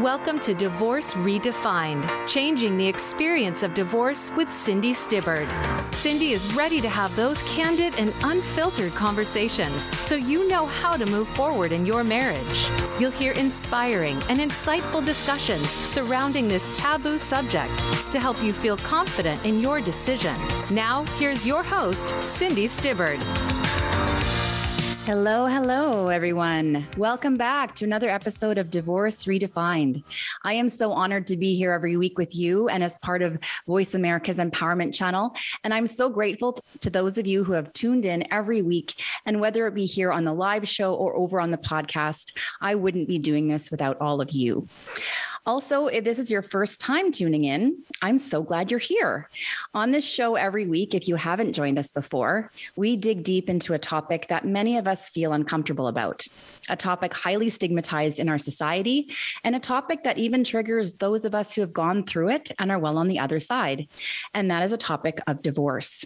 Welcome to Divorce Redefined, changing the experience of divorce with Cindy Stibbard. Cindy is ready to have those candid and unfiltered conversations so you know how to move forward in your marriage. You'll hear inspiring and insightful discussions surrounding this taboo subject to help you feel confident in your decision. Now, here's your host, Cindy Stibbard. Hello, hello, everyone. Welcome back to another episode of Divorce Redefined. I am so honored to be here every week with you and as part of Voice America's Empowerment Channel. And I'm so grateful to those of you who have tuned in every week. And whether it be here on the live show or over on the podcast, I wouldn't be doing this without all of you. Also, if this is your first time tuning in, I'm so glad you're here. On this show every week, if you haven't joined us before, we dig deep into a topic that many of us feel uncomfortable about, a topic highly stigmatized in our society, and a topic that even triggers those of us who have gone through it and are well on the other side. And that is a topic of divorce.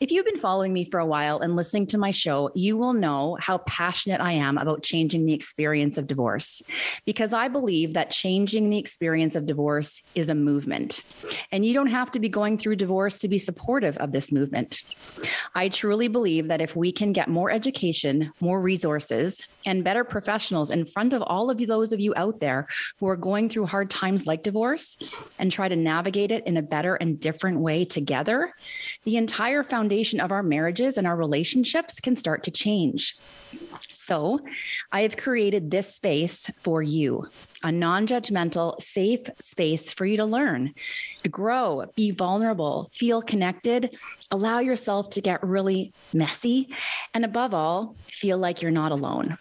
If you've been following me for a while and listening to my show, you will know how passionate I am about changing the experience of divorce because I believe that changing the experience of divorce is a movement. And you don't have to be going through divorce to be supportive of this movement. I truly believe that if we can get more education, more resources, and better professionals in front of all of those of you out there who are going through hard times like divorce and try to navigate it in a better and different way together, the entire foundation foundation of our marriages and our relationships can start to change. So, I have created this space for you a non judgmental, safe space for you to learn, to grow, be vulnerable, feel connected, allow yourself to get really messy, and above all, feel like you're not alone.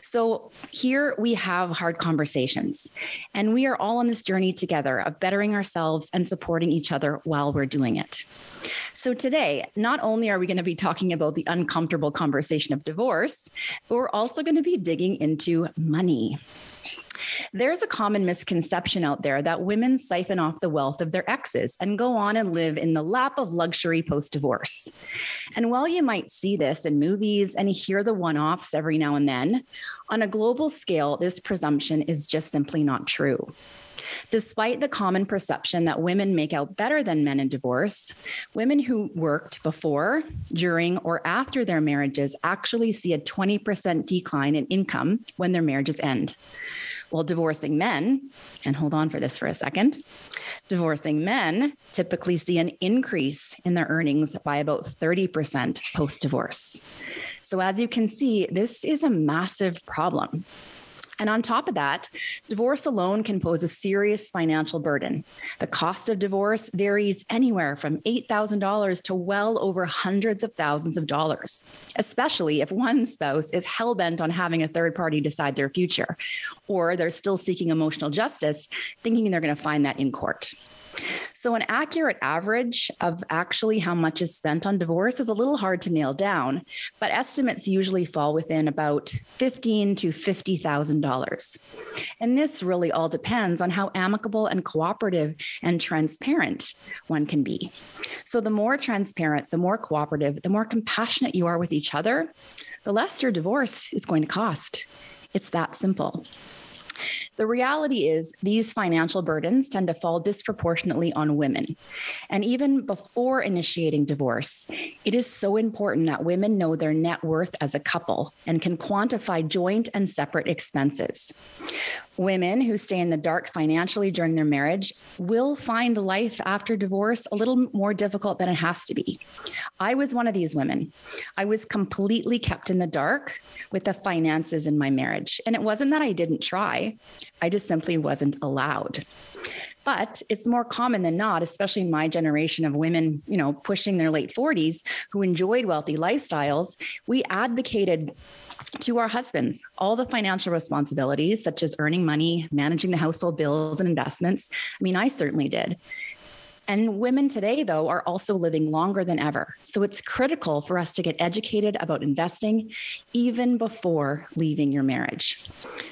So here we have hard conversations, and we are all on this journey together of bettering ourselves and supporting each other while we're doing it. So today, not only are we going to be talking about the uncomfortable conversation of divorce, but we're also going to be digging into money. There's a common misconception out there that women siphon off the wealth of their exes and go on and live in the lap of luxury post divorce. And while you might see this in movies and hear the one offs every now and then, on a global scale, this presumption is just simply not true. Despite the common perception that women make out better than men in divorce, women who worked before, during, or after their marriages actually see a 20% decline in income when their marriages end. While divorcing men, and hold on for this for a second, divorcing men typically see an increase in their earnings by about 30% post divorce. So, as you can see, this is a massive problem. And on top of that, divorce alone can pose a serious financial burden. The cost of divorce varies anywhere from $8,000 to well over hundreds of thousands of dollars, especially if one spouse is hell bent on having a third party decide their future, or they're still seeking emotional justice, thinking they're going to find that in court. So, an accurate average of actually how much is spent on divorce is a little hard to nail down, but estimates usually fall within about fifteen to fifty thousand dollars. And this really all depends on how amicable and cooperative and transparent one can be. So, the more transparent, the more cooperative, the more compassionate you are with each other, the less your divorce is going to cost. It's that simple. The reality is, these financial burdens tend to fall disproportionately on women. And even before initiating divorce, it is so important that women know their net worth as a couple and can quantify joint and separate expenses. Women who stay in the dark financially during their marriage will find life after divorce a little more difficult than it has to be. I was one of these women. I was completely kept in the dark with the finances in my marriage. And it wasn't that I didn't try, I just simply wasn't allowed. But it's more common than not, especially in my generation of women, you know, pushing their late 40s who enjoyed wealthy lifestyles. We advocated to our husbands all the financial responsibilities, such as earning money, managing the household bills and investments. I mean, I certainly did. And women today, though, are also living longer than ever. So it's critical for us to get educated about investing even before leaving your marriage.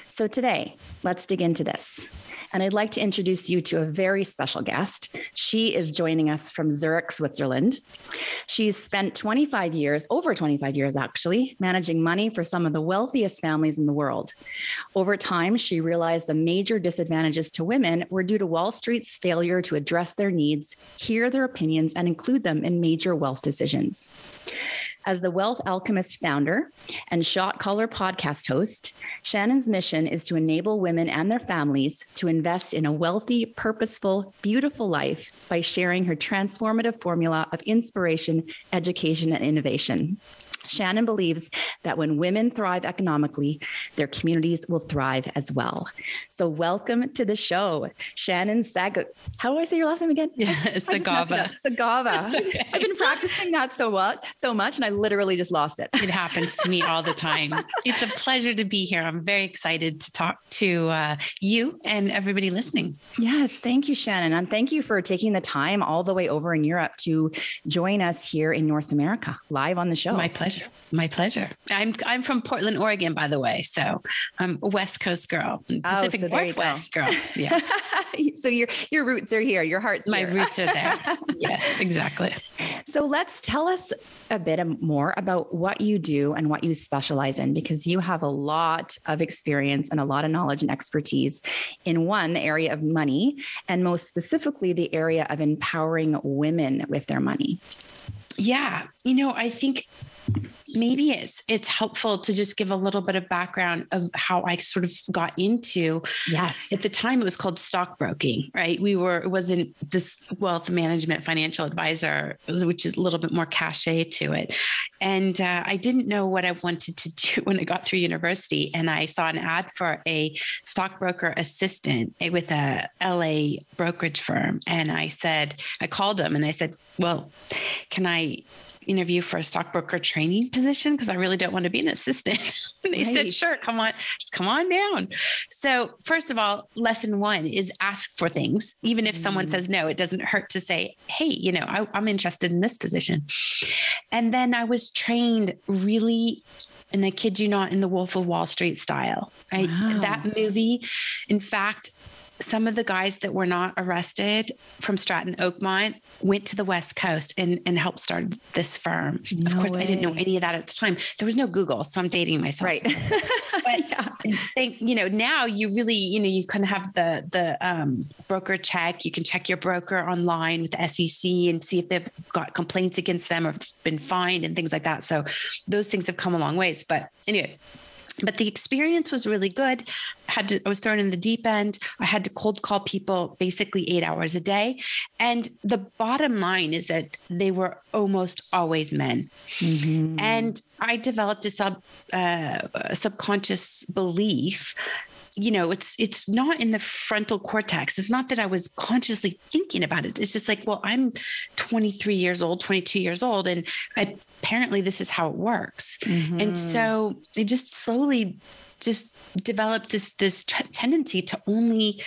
So today, let's dig into this. And I'd like to introduce you to a very special guest. She is joining us from Zurich, Switzerland. She's spent 25 years, over 25 years actually, managing money for some of the wealthiest families in the world. Over time, she realized the major disadvantages to women were due to Wall Street's failure to address their needs, hear their opinions, and include them in major wealth decisions. As the Wealth Alchemist founder and Shot Caller podcast host, Shannon's mission is to enable women and their families to invest in a wealthy, purposeful, beautiful life by sharing her transformative formula of inspiration, education, and innovation. Shannon believes that when women thrive economically, their communities will thrive as well. So, welcome to the show, Shannon Sag. How do I say your last name again? Yeah, Sagawe. Sagawe. Okay. I've been practicing that so well, so much, and I literally just lost it. It happens to me all the time. it's a pleasure to be here. I'm very excited to talk to uh, you and everybody listening. Yes, thank you, Shannon, and thank you for taking the time all the way over in Europe to join us here in North America live on the show. My pleasure. My pleasure. I'm I'm from Portland, Oregon, by the way. So I'm a West Coast girl, oh, Pacific oh, so Northwest girl. Yeah. so your your roots are here. Your heart's my here. roots are there. yes, exactly. So let's tell us a bit more about what you do and what you specialize in, because you have a lot of experience and a lot of knowledge and expertise in one the area of money, and most specifically the area of empowering women with their money. Yeah, you know, I think maybe it's it's helpful to just give a little bit of background of how I sort of got into. Yes. At the time, it was called stockbroking, right? We were it wasn't this wealth management financial advisor, which is a little bit more cachet to it. And uh, I didn't know what I wanted to do when I got through university, and I saw an ad for a stockbroker assistant with a LA brokerage firm, and I said, I called them and I said, well, can I interview for a stockbroker training position because I really don't want to be an assistant. they right. said, sure, come on, just come on down. So, first of all, lesson one is ask for things. Even if mm. someone says no, it doesn't hurt to say, hey, you know, I, I'm interested in this position. And then I was trained really and I kid you not, in the Wolf of Wall Street style. Right? Wow. That movie, in fact, some of the guys that were not arrested from Stratton Oakmont went to the West Coast and, and helped start this firm. No of course, way. I didn't know any of that at the time. There was no Google, so I'm dating myself. Right. but yeah. think, you know, now you really, you know, you can have the the um, broker check. You can check your broker online with the SEC and see if they've got complaints against them or been fined and things like that. So those things have come a long ways. But anyway, but the experience was really good. Had to i was thrown in the deep end. I had to cold call people basically eight hours a day. And the bottom line is that they were almost always men. Mm-hmm. and i developed a sub uh, a subconscious belief you know it's it's not in the frontal cortex. It's not that i was consciously thinking about it. It's just like well i'm 23 years old 22 years old and apparently this is how it works. Mm-hmm. and so it just slowly just developed this this t- tendency to only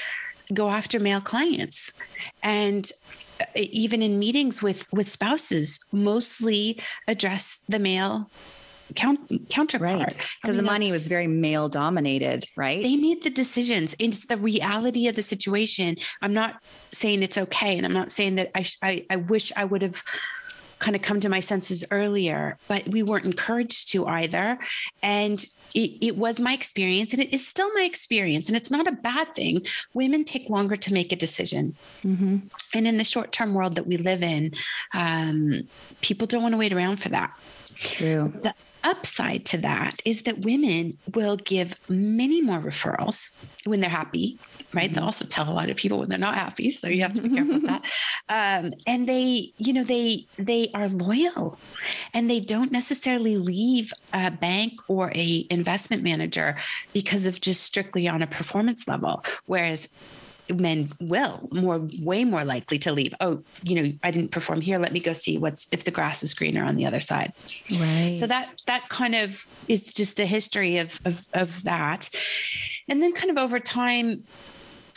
go after male clients. And uh, even in meetings with with spouses mostly address the male count, counterpart. Right. Because the money was very male dominated, right? They made the decisions. It's the reality of the situation. I'm not saying it's okay. And I'm not saying that I, I, I wish I would have kind of come to my senses earlier, but we weren't encouraged to either. And it, it, was my experience, and it is still my experience. And it's not a bad thing. Women take longer to make a decision. Mm-hmm. And in the short term world that we live in, um, people don't want to wait around for that. True. The upside to that is that women will give many more referrals when they're happy, right? Mm-hmm. They'll also tell a lot of people when they're not happy. So you have to be careful with that. Um, and they, you know, they they are loyal and they don't necessarily leave a bank or a investment manager because of just strictly on a performance level. Whereas men will more way more likely to leave oh you know i didn't perform here let me go see what's if the grass is greener on the other side right so that that kind of is just the history of of, of that and then kind of over time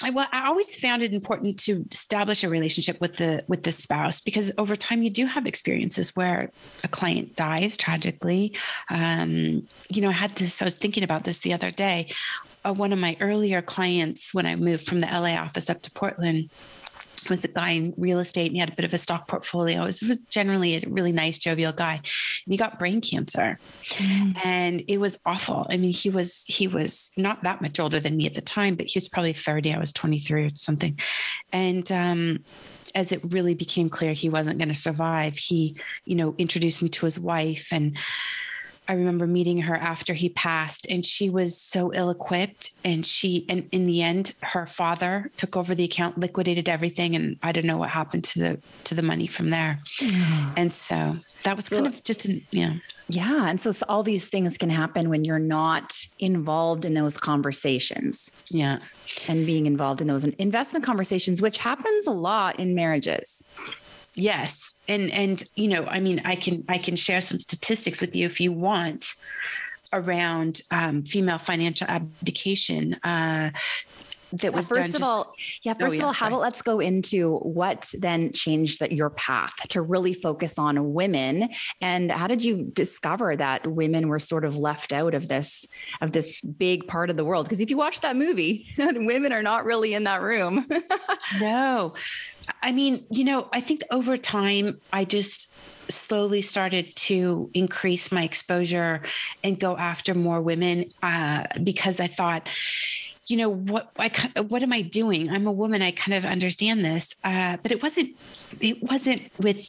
I, well, I always found it important to establish a relationship with the with the spouse because over time you do have experiences where a client dies tragically. Um, you know, I had this. I was thinking about this the other day. Uh, one of my earlier clients, when I moved from the LA office up to Portland, was a guy in real estate and he had a bit of a stock portfolio. He was generally a really nice, jovial guy. And he got brain cancer. Mm. And it was awful. I mean, he was he was not that much older than me at the time, but he was probably 30. I was 23 or something. And um as it really became clear he wasn't going to survive, he, you know, introduced me to his wife and I remember meeting her after he passed, and she was so ill equipped. And she, and in the end, her father took over the account, liquidated everything, and I don't know what happened to the to the money from there. Mm. And so that was kind of just an, yeah. Yeah. And so all these things can happen when you're not involved in those conversations. Yeah. And being involved in those investment conversations, which happens a lot in marriages. Yes. And and you know, I mean, I can I can share some statistics with you if you want around um, female financial abdication. Uh, that was first of just, all yeah first oh, yeah, of all how about let's go into what then changed that your path to really focus on women. And how did you discover that women were sort of left out of this of this big part of the world? Because if you watch that movie women are not really in that room. No. I mean, you know, I think over time, I just slowly started to increase my exposure and go after more women uh, because I thought, you know what I what am I doing? I'm a woman. I kind of understand this, uh, but it wasn't. It wasn't with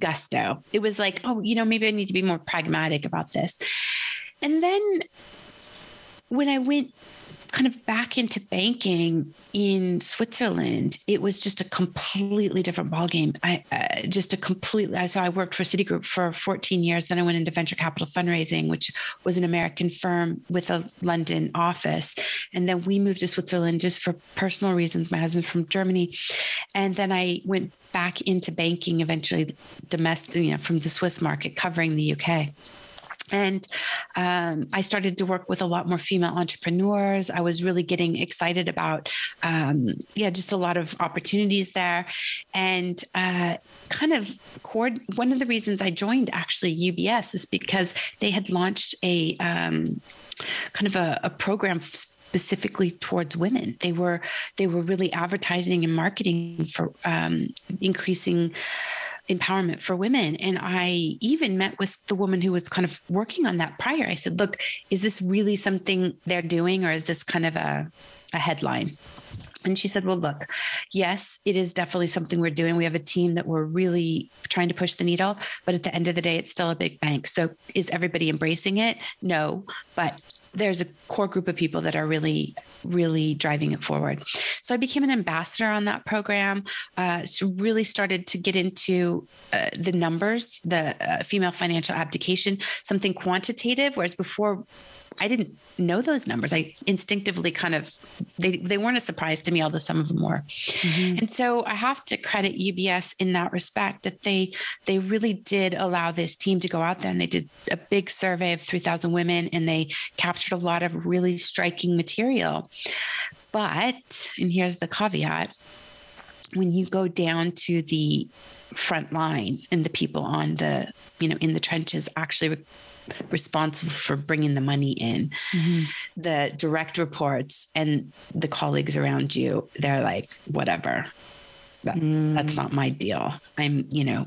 gusto. It was like, oh, you know, maybe I need to be more pragmatic about this. And then when I went kind of back into banking in Switzerland, it was just a completely different ballgame. I uh, just a completely. So I worked for Citigroup for 14 years. Then I went into venture capital fundraising, which was an American firm with a London office. And then we moved to Switzerland just for personal reasons. My husband's from Germany, and then I went back into banking eventually, domestic, you know, from the Swiss market, covering the UK. And um, I started to work with a lot more female entrepreneurs. I was really getting excited about, um, yeah, just a lot of opportunities there. And uh, kind of cord- one of the reasons I joined actually UBS is because they had launched a um, kind of a, a program specifically towards women. They were they were really advertising and marketing for um, increasing empowerment for women. And I even met with the woman who was kind of working on that prior. I said, look, is this really something they're doing or is this kind of a, a headline? And she said, Well, look, yes, it is definitely something we're doing. We have a team that we're really trying to push the needle, but at the end of the day, it's still a big bank. So is everybody embracing it? No, but there's a core group of people that are really, really driving it forward. So I became an ambassador on that program. Uh, so really started to get into uh, the numbers, the uh, female financial abdication, something quantitative, whereas before I didn't know those numbers. I instinctively kind of they they weren't a surprise to me, although some of them were. Mm-hmm. And so I have to credit UBS in that respect that they they really did allow this team to go out there and they did a big survey of 3,000 women and they captured a lot of really striking material. But and here's the caveat: when you go down to the front line and the people on the you know in the trenches actually responsible for bringing the money in. Mm-hmm. The direct reports and the colleagues around you, they're like, whatever. That, mm. That's not my deal. I'm, you know,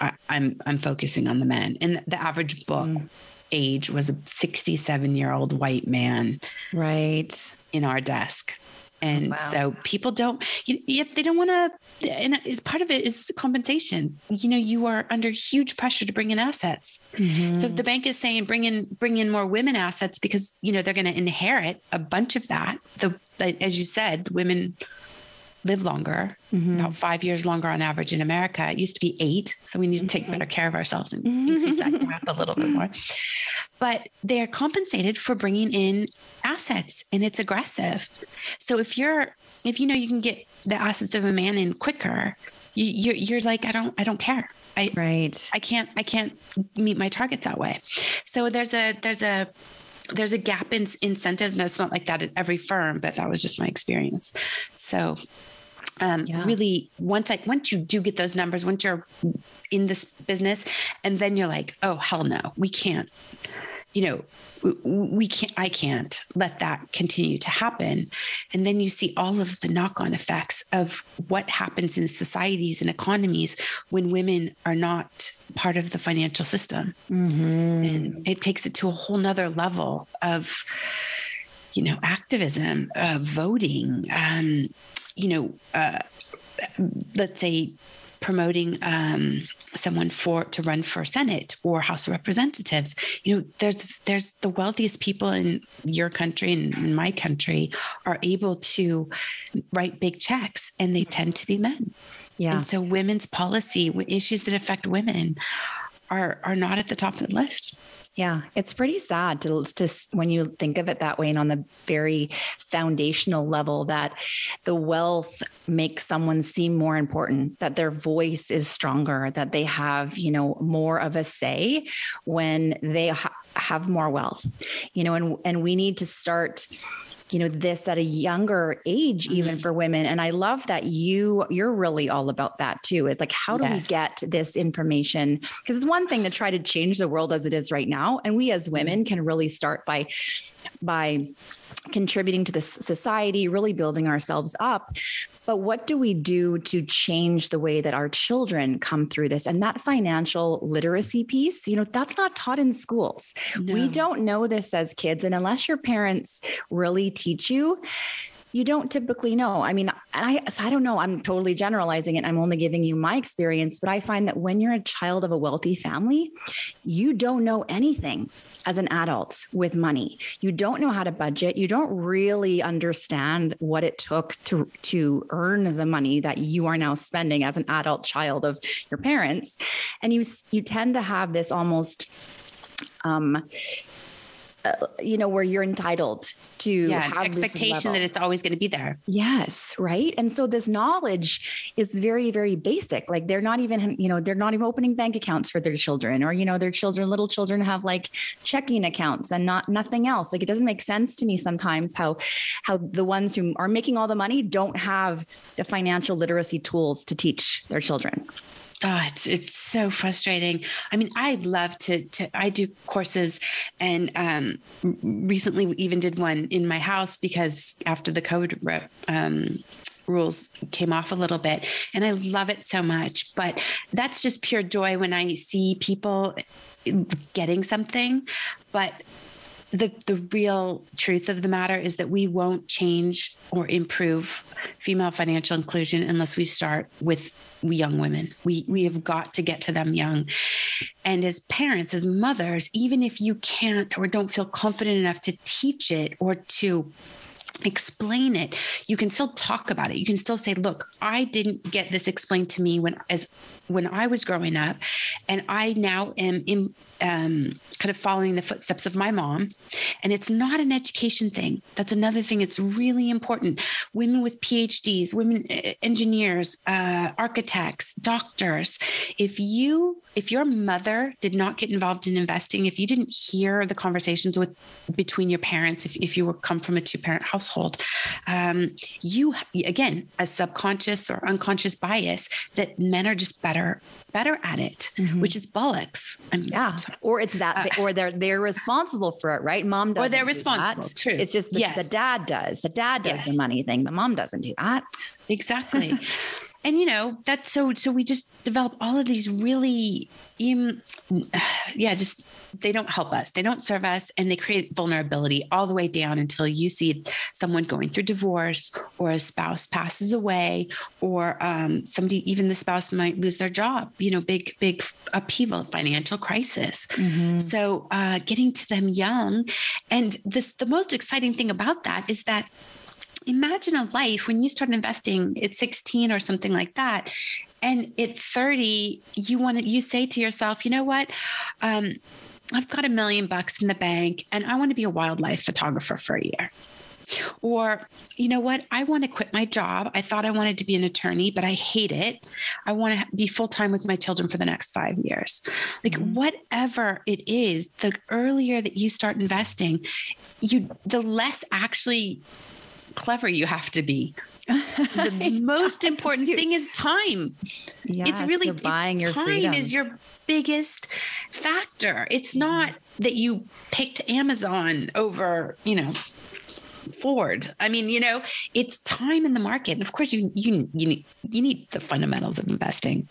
I, am I'm, I'm focusing on the men. And the average book mm. age was a 67 year old white man, right, in our desk. And wow. so people don't, yet they don't want to, and is part of it is compensation. You know, you are under huge pressure to bring in assets. Mm-hmm. So if the bank is saying bring in bring in more women assets because you know they're going to inherit a bunch of that. The as you said, women live longer, mm-hmm. about five years longer on average in America. It used to be eight. So we need to take mm-hmm. better care of ourselves and increase that gap a little bit more. But they're compensated for bringing in assets and it's aggressive. So if you're, if you know you can get the assets of a man in quicker, you, you're, you're like, I don't, I don't care. I, right. I can't, I can't meet my targets that way. So there's a, there's a, there's a gap in incentives and it's not like that at every firm but that was just my experience so um, yeah. really once I once you do get those numbers, once you're in this business, and then you're like, oh hell no, we can't. You know, we can't i can't let that continue to happen and then you see all of the knock-on effects of what happens in societies and economies when women are not part of the financial system mm-hmm. and it takes it to a whole nother level of you know activism uh, voting um, you know, uh, let's say promoting um, someone for to run for Senate or House of Representatives. You know, there's there's the wealthiest people in your country and in my country are able to write big checks, and they tend to be men. Yeah. And so, women's policy issues that affect women are are not at the top of the list. Yeah, it's pretty sad to, to when you think of it that way and on the very foundational level that the wealth makes someone seem more important, that their voice is stronger, that they have, you know, more of a say when they ha- have more wealth. You know, and and we need to start you know this at a younger age even mm-hmm. for women and i love that you you're really all about that too is like how do yes. we get this information because it's one thing to try to change the world as it is right now and we as mm-hmm. women can really start by by contributing to this society, really building ourselves up. But what do we do to change the way that our children come through this? And that financial literacy piece, you know, that's not taught in schools. No. We don't know this as kids. And unless your parents really teach you, you don't typically know. I mean, I I don't know. I'm totally generalizing it. I'm only giving you my experience, but I find that when you're a child of a wealthy family, you don't know anything as an adult with money. You don't know how to budget. You don't really understand what it took to to earn the money that you are now spending as an adult child of your parents, and you you tend to have this almost um uh, you know where you're entitled to yeah, have expectation that it's always going to be there. Yes, right. And so this knowledge is very, very basic. Like they're not even, you know, they're not even opening bank accounts for their children, or you know, their children, little children, have like checking accounts and not nothing else. Like it doesn't make sense to me sometimes how how the ones who are making all the money don't have the financial literacy tools to teach their children. Oh, it's it's so frustrating. I mean, I'd love to to I do courses and um recently even did one in my house because after the COVID um rules came off a little bit and I love it so much but that's just pure joy when I see people getting something but the the real truth of the matter is that we won't change or improve female financial inclusion unless we start with young women. We we have got to get to them young. And as parents, as mothers, even if you can't or don't feel confident enough to teach it or to explain it. You can still talk about it. You can still say look i didn't get this explained to me when as when i was growing up and i now am in um, kind of following the footsteps of my mom. And it's not an education thing. That's another thing it's really important. Women with phds women engineers uh, architects doctors if you if your mother did not get involved in investing if you didn't hear the conversations with between your parents if, if you were come from a two parent household household, um, you again a subconscious or unconscious bias that men are just better better at it, mm-hmm. which is bollocks. I mean, yeah, or it's that, uh, or they're they're responsible for it, right? Mom does. Or they're responsible. That. True. It's just the, yes. the dad does. The dad does yes. the money thing. The mom doesn't do that. Exactly. and you know that's so so we just develop all of these really um, yeah just they don't help us they don't serve us and they create vulnerability all the way down until you see someone going through divorce or a spouse passes away or um, somebody even the spouse might lose their job you know big big upheaval financial crisis mm-hmm. so uh, getting to them young and this the most exciting thing about that is that imagine a life when you start investing at 16 or something like that and at 30 you want to you say to yourself you know what um, i've got a million bucks in the bank and i want to be a wildlife photographer for a year Or, you know what? I want to quit my job. I thought I wanted to be an attorney, but I hate it. I want to be full time with my children for the next five years. Like, mm-hmm. whatever it is, the earlier that you start investing, you the less actually clever you have to be. the most important thing is time. Yeah, it's really it's buying your time freedom. is your biggest factor. It's not that you picked Amazon over, you know, Ford. I mean, you know, it's time in the market. And of course you you you need you need the fundamentals of investing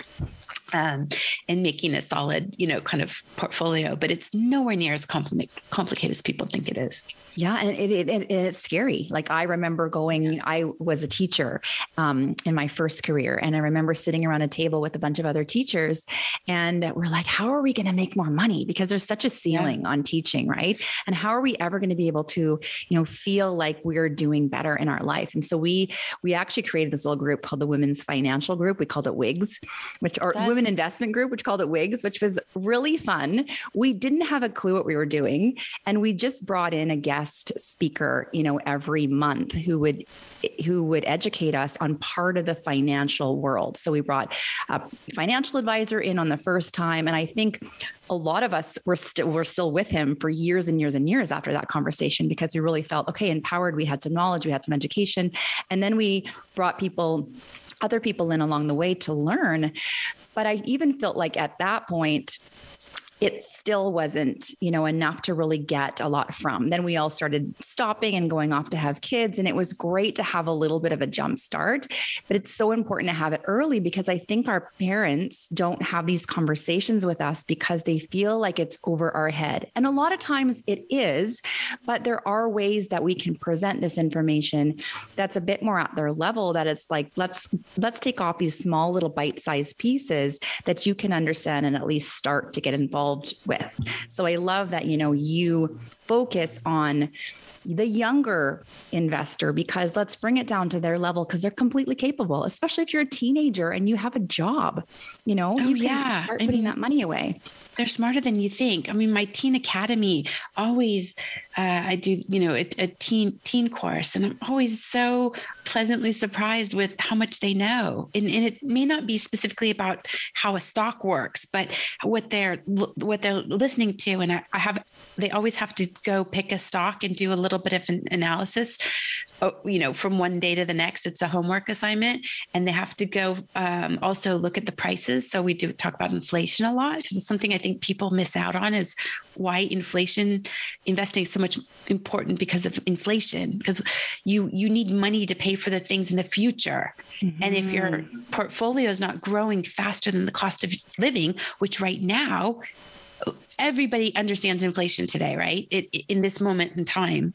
um, and making a solid, you know, kind of portfolio, but it's nowhere near as compli- complicated as people think it is. Yeah, and it, it, it, it's scary. Like I remember going, I was a teacher um, in my first career, and I remember sitting around a table with a bunch of other teachers, and we're like, "How are we going to make more money?" Because there's such a ceiling yeah. on teaching, right? And how are we ever going to be able to, you know, feel like we're doing better in our life? And so we we actually created this little group called the Women's Financial Group. We called it WIGS, which or That's Women Investment Group, which called it WIGS, which was really fun. We didn't have a clue what we were doing, and we just brought in a guest speaker, you know, every month who would who would educate us on part of the financial world. So we brought a financial advisor in on the first time, and I think a lot of us were still were still with him for years and years and years after that conversation because we really felt okay, empowered. We had some knowledge, we had some education, and then we brought people other people in along the way to learn. But I even felt like at that point, it still wasn't, you know, enough to really get a lot from. Then we all started stopping and going off to have kids. And it was great to have a little bit of a jump start. But it's so important to have it early because I think our parents don't have these conversations with us because they feel like it's over our head. And a lot of times it is, but there are ways that we can present this information that's a bit more at their level that it's like, let's let's take off these small little bite-sized pieces that you can understand and at least start to get involved involved with. So I love that, you know, you focus on the younger investor because let's bring it down to their level because they're completely capable, especially if you're a teenager and you have a job. You know, oh, you can yeah. start putting I mean, that money away. They're smarter than you think. I mean, my teen academy always uh, I do, you know, a, a, teen teen course, and I'm always so pleasantly surprised with how much they know. And, and, it may not be specifically about how a stock works, but what they're what they're listening to. And I, I have, they always have to go pick a stock and do a little bit of an analysis you know, from one day to the next, it's a homework assignment, and they have to go um, also look at the prices. So we do talk about inflation a lot because it's something I think people miss out on is why inflation investing is so much important because of inflation because you you need money to pay for the things in the future, mm-hmm. and if your mm-hmm. portfolio is not growing faster than the cost of living, which right now everybody understands inflation today, right? It, in this moment in time,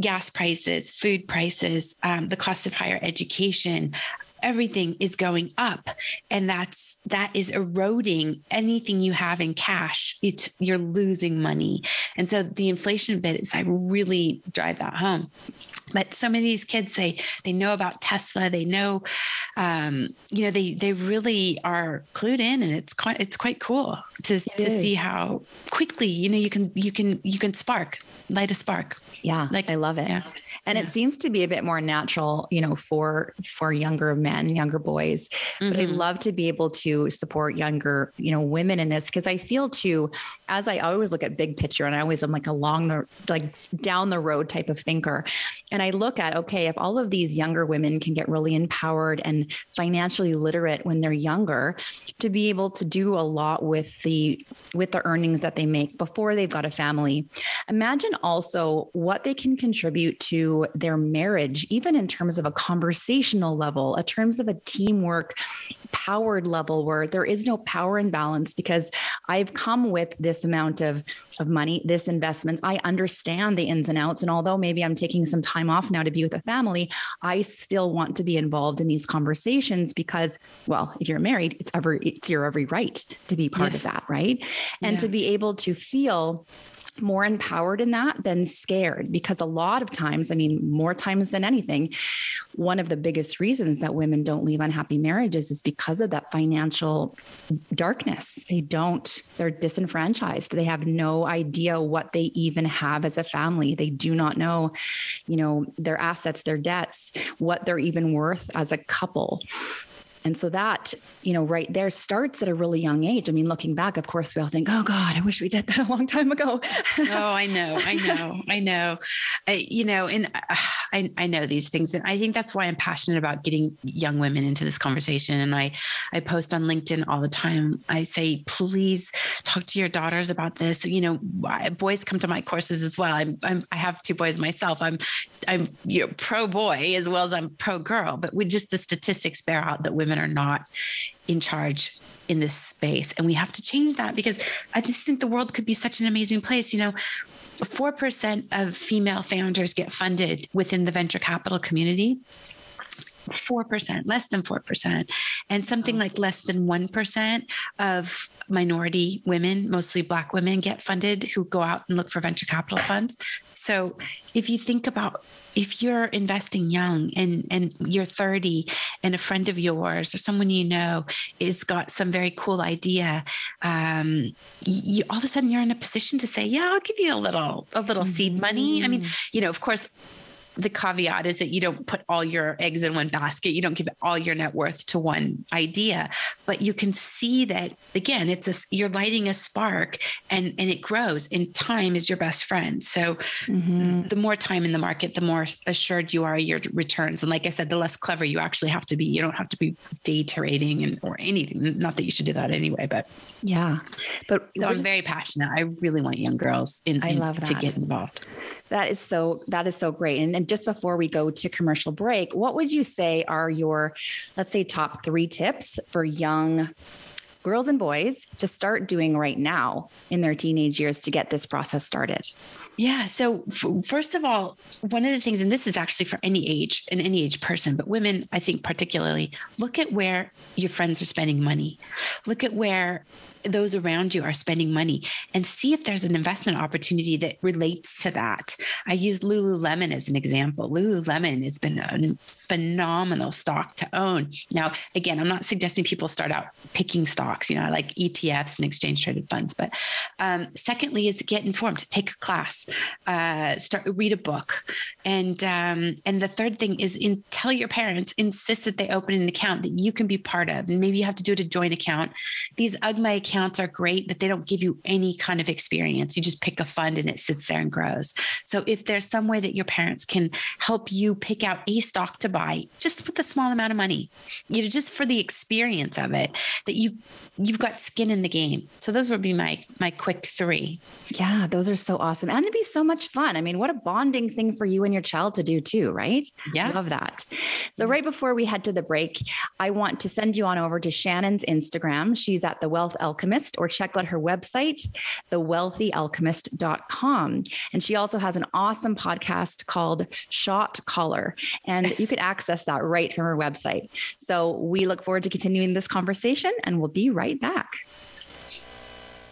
gas prices, food prices, um, the cost of higher education, everything is going up. And that's that is eroding anything you have in cash. It's you're losing money. And so the inflation bit is i really drive that home. But some of these kids they they know about tesla. They know um, you know they they really are clued in and it's quite it's quite cool to it to is. see how quickly you know you can you can you can spark light a spark. Yeah like i love it. yeah. And yeah. it seems to be a bit more natural you know for for younger men younger boys mm-hmm. but i love to be able to support younger you know women in this because i feel too as i always look at big picture and i always am like along the like down the road type of thinker and and I look at, okay, if all of these younger women can get really empowered and financially literate when they're younger, to be able to do a lot with the with the earnings that they make before they've got a family. Imagine also what they can contribute to their marriage, even in terms of a conversational level, in terms of a teamwork powered level where there is no power imbalance because I've come with this amount of, of money, this investments. I understand the ins and outs. And although maybe I'm taking some time off now to be with a family, I still want to be involved in these conversations because, well, if you're married, it's every it's your every right to be part yes. of that, right? And yeah. to be able to feel more empowered in that than scared because a lot of times i mean more times than anything one of the biggest reasons that women don't leave unhappy marriages is because of that financial darkness. They don't they're disenfranchised. They have no idea what they even have as a family. They do not know you know their assets their debts what they're even worth as a couple and so that, you know, right there starts at a really young age. I mean, looking back, of course, we all think, oh God, I wish we did that a long time ago. oh, I know, I know, I know. I, you know, and uh, I, I know these things. And I think that's why I'm passionate about getting young women into this conversation. And I, I post on LinkedIn all the time. I say, please talk to your daughters about this. You know, boys come to my courses as well. I'm, I'm I have two boys myself. I'm, I'm you know, pro boy as well as I'm pro girl, but we just, the statistics bear out that women women are not in charge in this space. And we have to change that because I just think the world could be such an amazing place. You know, 4% of female founders get funded within the venture capital community. 4%, less than 4%, and something like less than 1% of minority women, mostly Black women, get funded who go out and look for venture capital funds. So if you think about if you're investing young and and you're 30 and a friend of yours or someone you know is got some very cool idea um, you all of a sudden you're in a position to say yeah i'll give you a little a little mm-hmm. seed money i mean mm-hmm. you know of course the caveat is that you don't put all your eggs in one basket. You don't give all your net worth to one idea, but you can see that again, it's a, you're lighting a spark and, and it grows and time is your best friend. So mm-hmm. the more time in the market, the more assured you are your returns. And like I said, the less clever you actually have to be. You don't have to be day trading and or anything. Not that you should do that anyway, but yeah. But so I'm very passionate. I really want young girls in, I love that. to get involved. That is so that is so great. And, and just before we go to commercial break, what would you say are your, let's say, top three tips for young girls and boys to start doing right now in their teenage years to get this process started? Yeah. So, f- first of all, one of the things, and this is actually for any age and any age person, but women, I think particularly, look at where your friends are spending money. Look at where those around you are spending money and see if there's an investment opportunity that relates to that. I use Lululemon as an example. Lululemon has been a phenomenal stock to own. Now, again, I'm not suggesting people start out picking stocks, you know, like ETFs and exchange traded funds. But um, secondly, is to get informed, take a class, uh, start read a book, and um, and the third thing is in tell your parents, insist that they open an account that you can be part of, and maybe you have to do it a joint account. These UGMA accounts are great, but they don't give you any kind of experience. You just pick a fund and it sits there and grows. So if there's some way that your parents can help you pick out a stock to buy just with a small amount of money, you know, just for the experience of it, that you you've got skin in the game. So those would be my my quick three. Yeah, those are so awesome. And it'd be so much fun. I mean, what a bonding thing for you and your child to do too, right? Yeah. Love that. So right before we head to the break, I want to send you on over to Shannon's Instagram. She's at the Wealth Alchemist or check out her website, thewealthalchemist.com. And she also has an awesome podcast called Shot Caller, and you could access that right from her website. So we look forward to continuing this conversation and we'll be right back.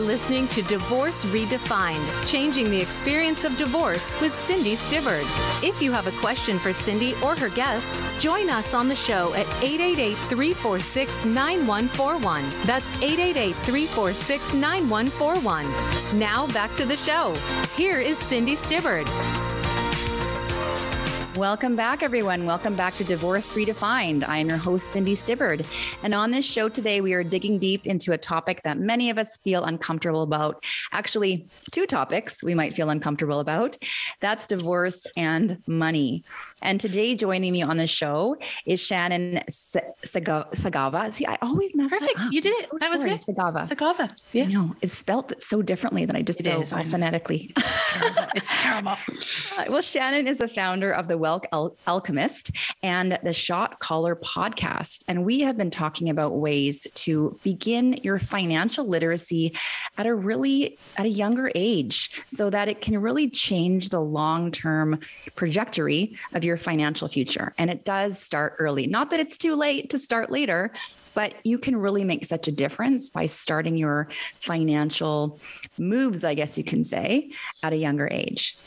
listening to Divorce Redefined Changing the Experience of Divorce with Cindy Stibbard. If you have a question for Cindy or her guests, join us on the show at 888 346 9141. That's 888 346 9141. Now back to the show. Here is Cindy Stibbard. Welcome back, everyone. Welcome back to Divorce Redefined. I am your host, Cindy Stibbard. And on this show today, we are digging deep into a topic that many of us feel uncomfortable about. Actually, two topics we might feel uncomfortable about that's divorce and money. And today, joining me on the show is Shannon Sagawe. See, I always mess Perfect. That up. You did it. That was Sorry, good. Sagawe. Sagawe. Yeah. No, it's spelled so differently than I just It is, I phonetically. It's terrible. Uh, well, Shannon is the founder of the Wealth Al- Alchemist and the Shot Caller podcast. And we have been talking about ways to begin your financial literacy at a really at a younger age so that it can really change the long-term trajectory of your financial future. And it does start early. Not that it's too late to start later, but you can really make such a difference by starting your financial moves, I guess you can say, at a younger age.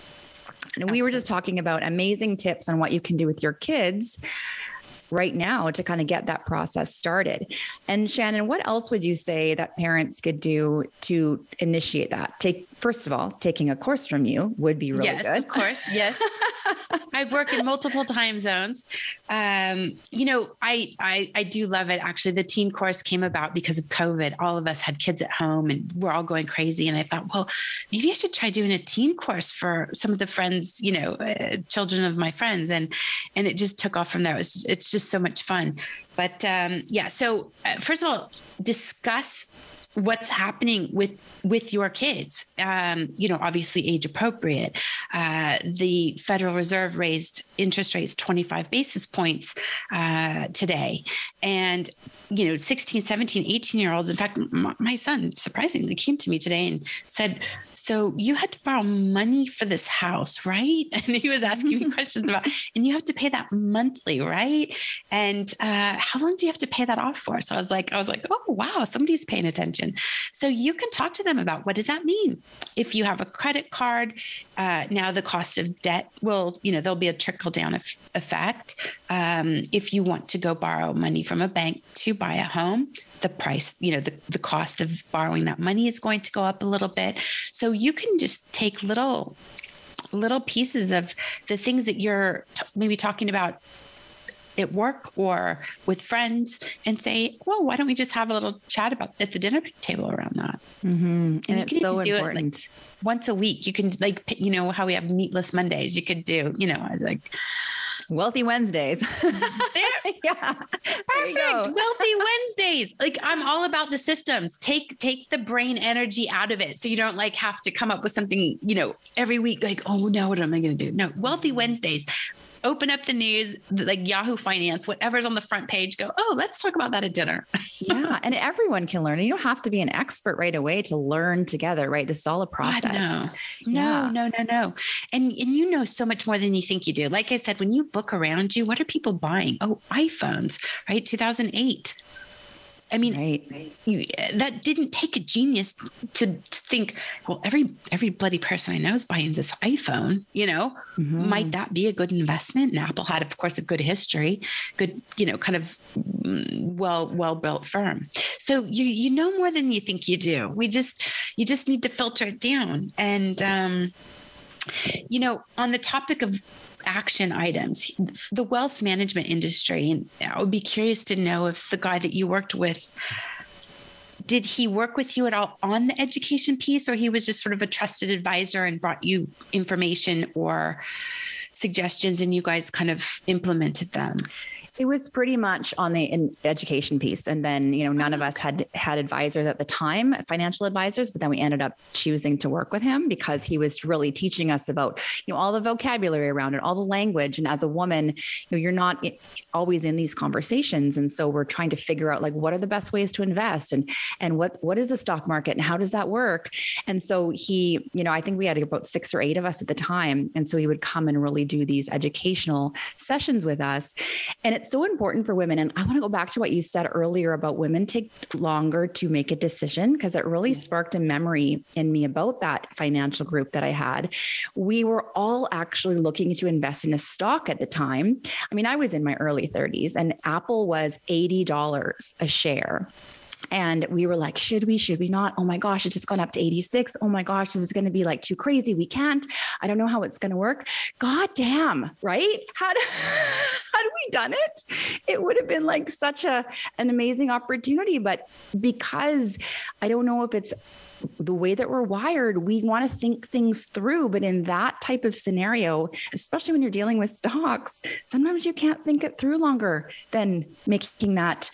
And we were just talking about amazing tips on what you can do with your kids right now to kind of get that process started. And Shannon, what else would you say that parents could do to initiate that? Take first of all, taking a course from you would be really yes, good. of course. Yes. I work in multiple time zones. Um, you know, I, I I do love it. Actually, the teen course came about because of COVID. All of us had kids at home and we're all going crazy. And I thought, well, maybe I should try doing a teen course for some of the friends, you know, uh, children of my friends. And and it just took off from there. It was, it's just so much fun. But um, yeah, so uh, first of all, discuss what's happening with with your kids. Um, you know obviously age appropriate. Uh, the federal reserve raised interest rates 25 basis points uh, today. And you know 16 17 18 year olds in fact my, my son surprisingly came to me today and said so you had to borrow money for this house right? And he was asking me questions about and you have to pay that monthly right? And uh, how long do you have to pay that off for? So i was like i was like oh wow somebody's paying attention. So you can talk to them about what does that mean? If you have a credit card uh, now the cost of debt will you know there'll be a trickle down eff- effect. Um, if you want to go borrow money from a bank to buy a home the price you know the, the cost of borrowing that money is going to go up a little bit. So you can just take little little pieces of the things that you're t- maybe talking about at work or with friends and say, well, why don't we just have a little chat about at the dinner table around that? Mm-hmm. And, you it's so do it, like, important. Once a week, you can like, you know, how we have meatless Mondays, you could do, you know, I was like, Wealthy Wednesdays. there, yeah. There you go. Perfect. Wealthy Wednesdays. Like I'm all about the systems. Take take the brain energy out of it. So you don't like have to come up with something, you know, every week, like, oh no, what am I gonna do? No, wealthy Wednesdays. Open up the news, like Yahoo Finance, whatever's on the front page, go, oh, let's talk about that at dinner. yeah. And everyone can learn. You don't have to be an expert right away to learn together, right? This is all a process. God, no, no, no, no, no. And and you know so much more than you think you do. Like I said, when you look around you, what are people buying? Oh, iPhones, right? 2008. I mean, Right. you, that didn't take a genius to think well every every bloody person i know is buying this iphone you know? Mhm. might that be a good investment? And apple had of course a good history good you know kind of mm, well well built firm. So you you know more than you think you do. We just you just need to filter it down. And um you know on the topic of action items. The wealth management industry and i would be curious to know if the guy that you worked with did he work with you at all on the education piece or he was just sort of a trusted advisor and brought you information or suggestions and you guys kind of implemented them It was pretty much on the in education piece. And then, you know, none of mm-hmm. us had had advisors at the time, financial advisors, but then we ended up choosing to work with him because he was really teaching us about, you know, all the vocabulary around it, all the language. And as a woman, you know, you're not always in these conversations. And so we're trying to figure out like what are the best ways to invest and and what what is the stock market and how does that work? And so he, you know, I think we had about six or eight of us at the time. And so he would come and really do these educational sessions with us. And it it's so important for women. And I want to go back to what you said earlier about women take longer to make a decision because it really sparked a memory in me about that financial group that I had. We were all actually looking to invest in a stock at the time. I mean, I was in my early 30s and Apple was $80 a share. And we were like, should we, should we not? Oh my gosh, it's just gone up to 86. Oh my gosh, this is going to be like too crazy. We can't. I don't know how it's going to work. God damn, right? Had, had we done it, it would have been like such a an amazing opportunity. But because I don't know if it's the way that we're wired, we want to think things through. But in that type of scenario, especially when you're dealing with stocks, sometimes you can't think it through longer than making that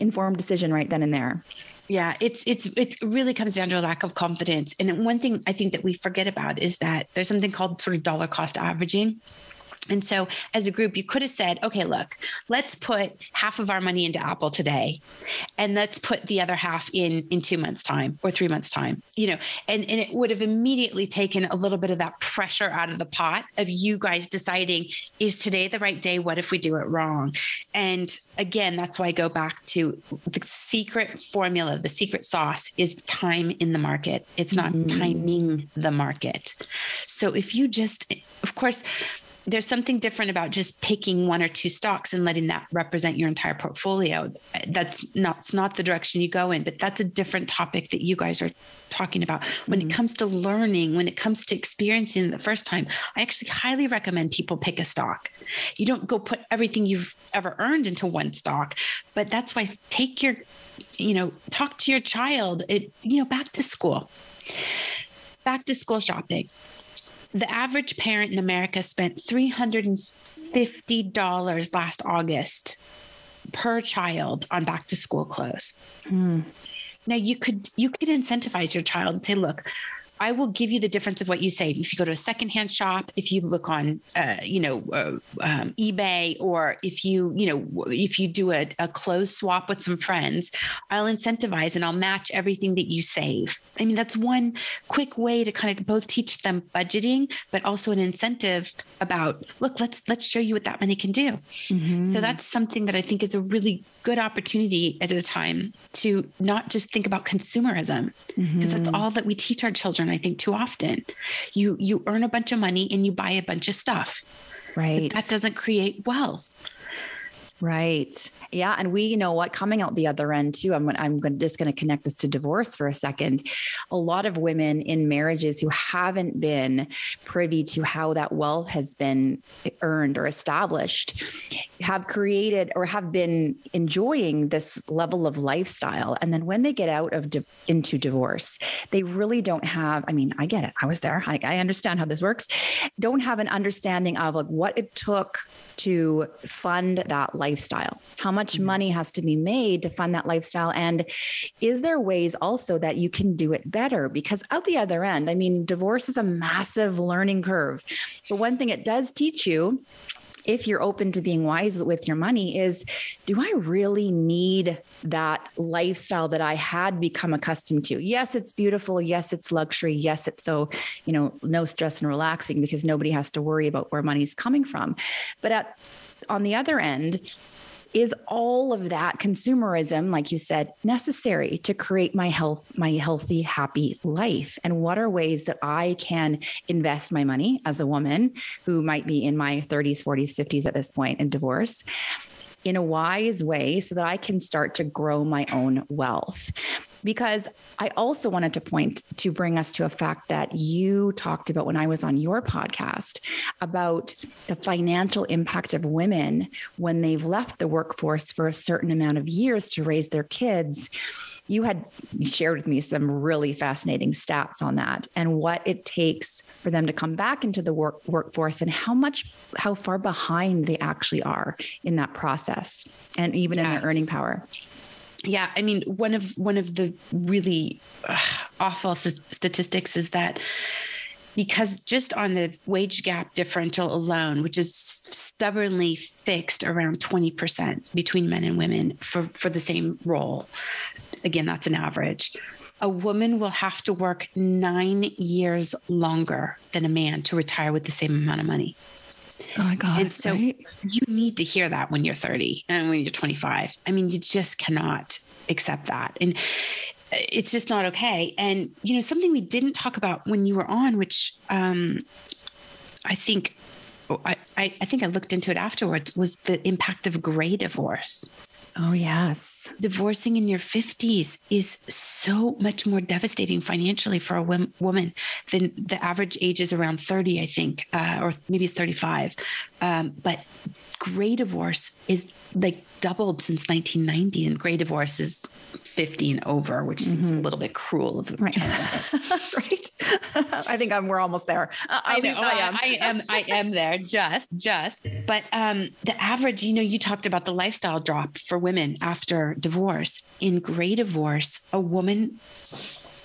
informed decision right then and there. Yeah, it's it's it really comes down to a lack of confidence. And one thing I think that we forget about is that there's something called sort of dollar cost averaging. And so, as a group, you could have said, okay, look, let's put half of our money into Apple today, and let's put the other half in in two months' time or three months' time, you know, and, and it would have immediately taken a little bit of that pressure out of the pot of you guys deciding, is today the right day? What if we do it wrong? And again, that's why I go back to the secret formula, the secret sauce is time in the market. It's not mm. timing the market. So if you just, of course, there's something different about just picking one or two stocks and letting that represent your entire portfolio. That's not it's not the direction you go in, but that's a different topic that you guys are talking about. When mm-hmm. it comes to learning, when it comes to experiencing the first time, I actually highly recommend people pick a stock. You don't go put everything you've ever earned into one stock, but that's why take your you know, talk to your child, it you know, back to school. Back to school shopping the average parent in America spent $350 last August per child on back to school clothes. Mm. Now you could you could incentivize your child and say, look, I will give you the difference of what you save. If you go to a secondhand shop, if you look on, uh, you know, uh, um, eBay, or if you, you know, if you do a, a clothes swap with some friends, I'll incentivize and I'll match everything that you save. I mean, that's one quick way to kind of both teach them budgeting, but also an incentive about, look, let's let's show you what that money can do. Mm-hmm. So that's something that I think is a really good opportunity at a time to not just think about consumerism, because mm-hmm. that's all that we teach our children I think too often. You you earn a bunch of money and you buy a bunch of stuff. Right. But that doesn't create wealth. Right. Yeah. And we, you know what, coming out the other end too, I'm, I'm going just going to connect this to divorce for a second. A lot of women in marriages who haven't been privy to how that wealth has been earned or established have created or have been enjoying this level of lifestyle. And then when they get out of di- into divorce, they really don't have, I mean, I get it. I was there. I, I understand how this works. Don't have an understanding of like what it took to fund that lifestyle? How much mm-hmm. money has to be made to fund that lifestyle? And is there ways also that you can do it better? Because out the other end, I mean, divorce is a massive learning curve. But one thing it does teach you if you're open to being wise with your money is do I really need that lifestyle that I had become accustomed to? Yes, it's beautiful. Yes, it's luxury. Yes, it's so, you know, no stress and relaxing because nobody has to worry about where money's coming from. But at on the other end, is all of that consumerism like you said necessary to create my health my healthy happy life? And what are ways that i can invest my money as a woman who might be in my 30s 40s 50s at this point in divorce in a wise way so that I can start to grow my own wealth. Because I also wanted to point to bring us to a fact that you talked about when I was on your podcast about the financial impact of women when they've left the workforce for a certain amount of years to raise their kids you had shared with me some really fascinating stats on that and what it takes for them to come back into the work workforce and how much how far behind they actually are in that process and even yeah. in their earning power yeah i mean one of one of the really uh, awful statistics is that because just on the wage gap differential alone, which is stubbornly fixed around 20% between men and women for, for the same role, again, that's an average. A woman will have to work nine years longer than a man to retire with the same amount of money. Oh my God. And so right? you need to hear that when you're 30 and when you're 25. I mean, you just cannot accept that. And it's just not okay. And, you know, something we didn't talk about when you were on, which um, I think. I, I, I think I looked into it afterwards was the impact of gray divorce. Oh, yes. Divorcing in your 50s is so much more devastating financially for a wom- woman than the average age is around 30, I think, uh, or maybe it's 35. Um, but gray divorce is like doubled since 1990, and gray divorce is 50 and over, which seems a little bit cruel of a Right. term. right. I think I'm, we're almost there. Uh, I know I am. I am. I am there. Just, just. But um, the average, you know, you talked about the lifestyle drop for women after divorce. In gray divorce, a woman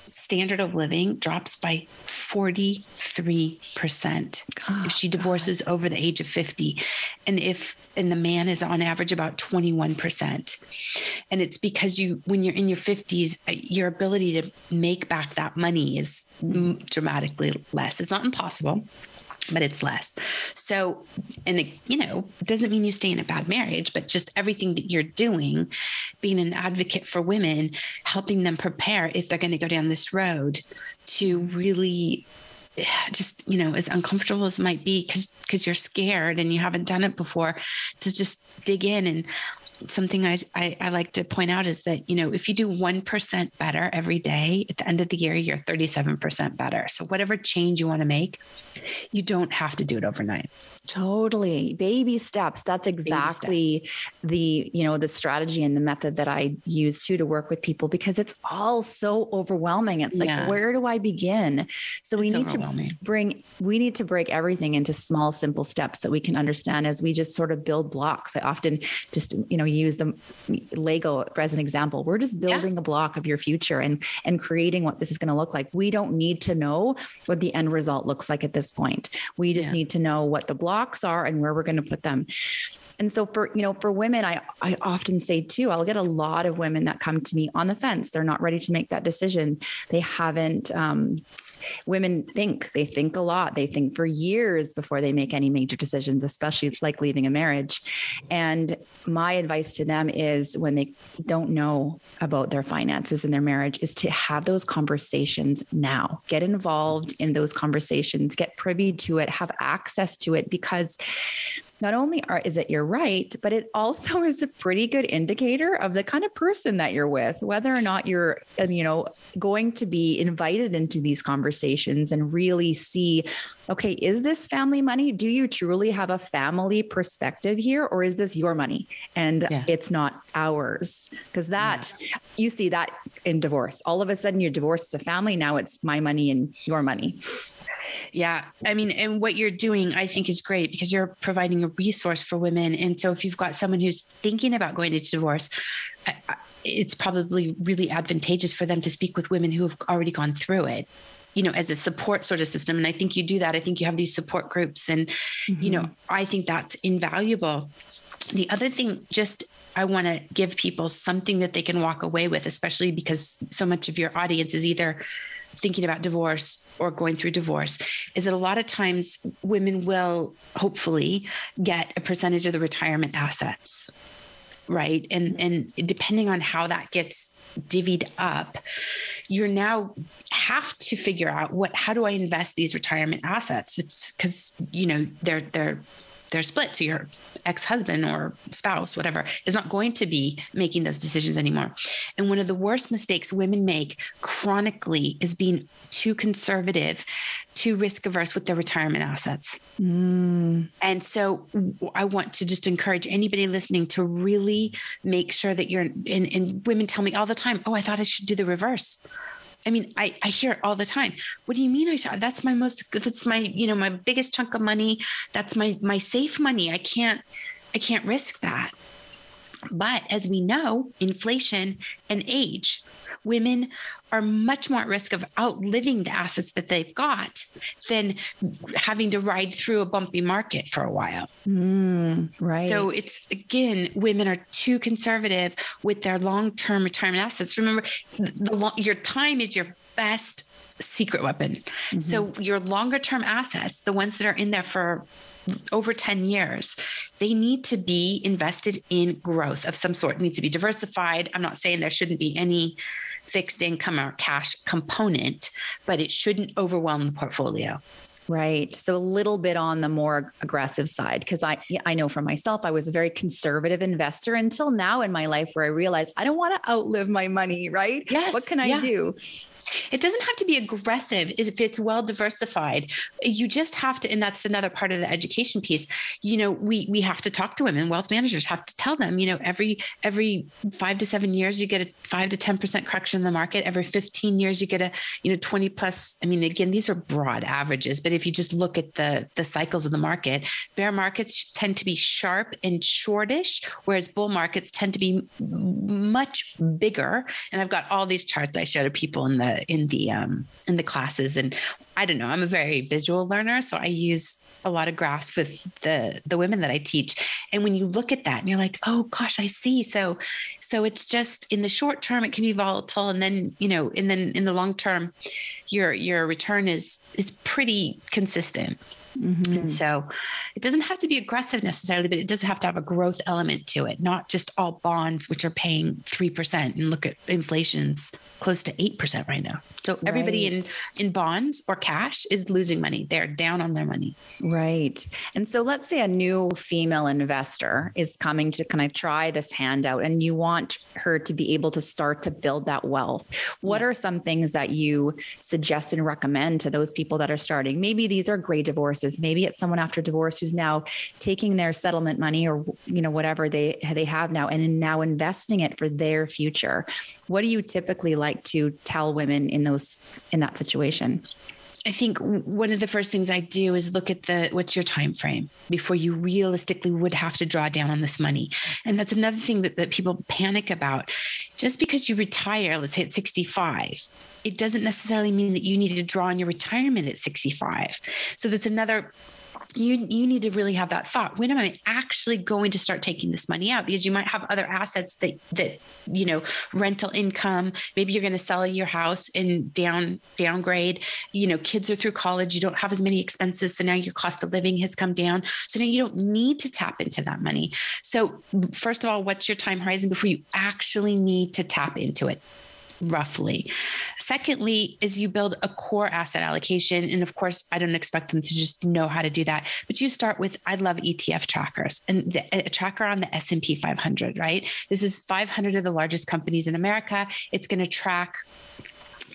standard of living drops by 43% Oh, if she divorces over the age of 50 and if and the man is on average about 21% and it's because you when you're in your 50s uh, your ability to make back that money is dramatically less. It's not impossible but it's less. So, and it, you know, doesn't mean you stay in a bad marriage, but just everything that you're doing, being an advocate for women, helping them prepare if they're going to go down this road to really just you know as uncomfortable as might be because because you're scared and you haven't done it before to just dig in and something I, I I like to point out is that you know if you do one percent better every day at the end of the year you're 37 percent better so whatever change you want to make you don't have to do it overnight Totally. Baby steps. That's exactly the, you know, the strategy and the method that I use too to work with people because it's all so overwhelming. It's like, Yeah. where do I begin? So we It's need to bring, we need to break everything into small, simple steps that we can understand as we just sort of build blocks. I often just, you know, use the Lego as an example. We're just building a block of your future and, and creating what this is going to look like. We don't need to know what the end result looks like at this point. We just Yeah. need to know what the blocks are and where we're going to put them. And so for, you know, for women, I, I often say too, I'll get a lot of women that come to me on the fence. They're not ready to make that decision. They haven't, um, women think they think a lot. They think for years before they make any major decisions, especially like leaving a marriage. And my advice to them is when they don't know about their finances in their marriage is to have those conversations now. Get involved in those conversations, get privy to it, have access to it because not only are is it your right, but it also is a pretty good indicator of the kind of person that you're with, whether or not you're, uh, you know, going to be invited into these conversations and really see, okay, is this family money? Do you truly have a family perspective here, or is this your money and Yeah. it's not ours? Because that you see that in divorce. All of a sudden, your divorce is a family. Now it's my money and your money. Yeah. I mean, and what you're doing, I think is great because you're providing a resource for women. And so if you've got someone who's thinking about going into divorce, it's probably really advantageous for them to speak with women who have already gone through it you know as a support sort of system and i think you do that i think you have these support groups and you know mm-hmm. i think that's invaluable the other thing just I want to give people something that they can walk away with, especially because so much of your audience is either thinking about divorce or going through divorce, is that a lot of times women will hopefully get a percentage of the retirement assets. Right. And and depending on how that gets divvied up, you're now have to figure out what how do I invest these retirement assets? It's because you know they're they're they're split. So your ex-husband or spouse, whatever, is not going to be making those decisions anymore. And one of the worst mistakes women make chronically is being too conservative, too risk averse with their retirement assets. Mm. And so I want to just encourage anybody listening to really make sure that you're and, and women tell me all the time, oh, I thought I should do the reverse. I mean, I, I hear it all the time. What do you mean? I should, that's my most, that's my, you know, my biggest chunk of money. That's my, my safe money. I can't, I can't risk that. But as we know, inflation and age, women are much more at risk of outliving the assets that they've got than having to ride through a bumpy market for a while. Right. So it's again, women are too conservative with their long-term retirement assets. Remember, long, your time is your best secret weapon. Mm-hmm. So your longer term assets, the ones that are in there for over 10 years, they need to be invested in growth of some sort. It needs to be diversified. I'm not saying there shouldn't be any fixed income or cash component, but it shouldn't overwhelm the portfolio. Right. So a little bit on the more aggressive side because I I know for myself I was a very conservative investor until now in my life where I realized I don't want to outlive my money, right? Yes. What can I yeah. do? It doesn't have to be aggressive if it's well diversified. You just have to, and that's another part of the education piece. You know, we we have to talk to women. Wealth managers have to tell them. You know, every every five to seven years you get a five to ten percent correction in the market. Every fifteen years you get a you know twenty plus. I mean, again, these are broad averages, but if you just look at the the cycles of the market, bear markets tend to be sharp and shortish, whereas bull markets tend to be much bigger. And I've got all these charts I show to people in the in the um, in the classes, and I don't know. I'm a very visual learner, so I use a lot of graphs with the the women that I teach. And when you look at that, and you're like, oh gosh, I see. So so it's just in the short term, it can be volatile, and then you know, and then in the long term, your your return is is pretty consistent. Mm-hmm. And so it doesn't have to be aggressive necessarily, but it does have to have a growth element to it, not just all bonds, which are paying 3%. And look at inflation's close to 8% right now. So right. everybody in, in bonds or cash is losing money. They're down on their money. Right. And so let's say a new female investor is coming to kind of try this handout and you want her to be able to start to build that wealth. What yeah. are some things that you suggest and recommend to those people that are starting? Maybe these are gray divorce divorces. Maybe it's someone after divorce who's now taking their settlement money or you know whatever they they have now and now investing it for their future. What do you typically like to tell women in those in that situation? I think one of the first things I do is look at the what's your time frame before you realistically would have to draw down on this money. And that's another thing that, that people panic about. Just because you retire, let's say at 65, it doesn't necessarily mean that you need to draw on your retirement at 65. So that's another you you need to really have that thought. When am i actually going to start taking this money out? Because you might have other assets that that you know rental income. Maybe you're going to sell your house and down downgrade. You know kids are through college. You don't have as many expenses. So now your cost of living has come down. So now you don't need to tap into that money. So first of all what's your time horizon before you actually need to tap into it roughly. Secondly, is you build a core asset allocation. And of course, I don't expect them to just know how to do that, but you start with, I love ETF trackers and the, a tracker on the S&P 500, right? This is 500 of the largest companies in America. It's going to track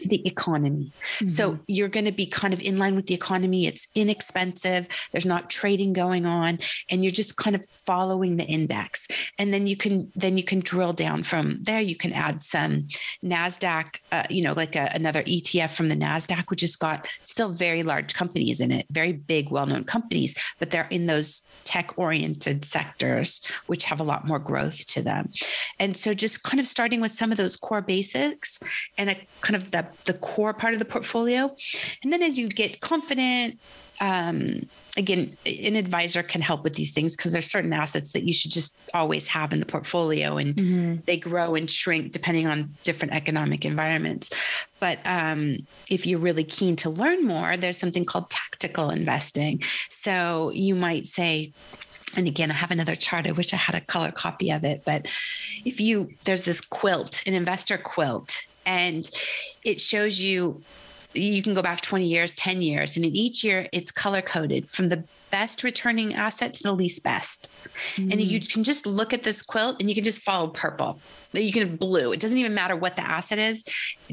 the economy. Mm-hmm. So you're going to be kind of in line with the economy. It's inexpensive. There's not trading going on and you're just kind of following the index. And then you can then you can drill down from there. You can add some Nasdaq, uh, you know, like a, another ETF from the Nasdaq which has got still very large companies in it, very big well-known companies, but they're in those tech-oriented sectors which have a lot more growth to them. And so just kind of starting with some of those core basics and a kind of the the core part of the portfolio. And then as you get confident, um, again, an advisor can help with these things because there's certain assets that you should just always have in the portfolio and mm-hmm. they grow and shrink depending on different economic environments. But um, if you're really keen to learn more, there's something called tactical investing. So you might say, and again, I have another chart. I wish I had a color copy of it. But if you, there's this quilt, an investor quilt, and it shows you you can go back 20 years, 10 years, and in each year it's color coded from the best returning asset to the least best. Mm. And you can just look at this quilt and you can just follow purple. You can blue. It doesn't even matter what the asset is,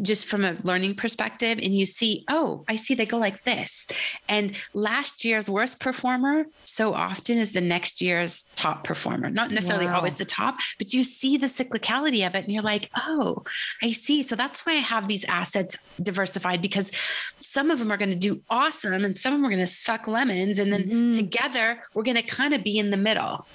just from a learning perspective. And you see, oh, I see they go like this. And last year's worst performer so often is the next year's top performer. Not necessarily wow. always the top, but you see the cyclicality of it and you're like, oh, I see. So that's why I have these assets diversified because some of them are going to do awesome and some of them are going to suck lemons. And then mm-hmm. Together, we're going to kind of be in the middle.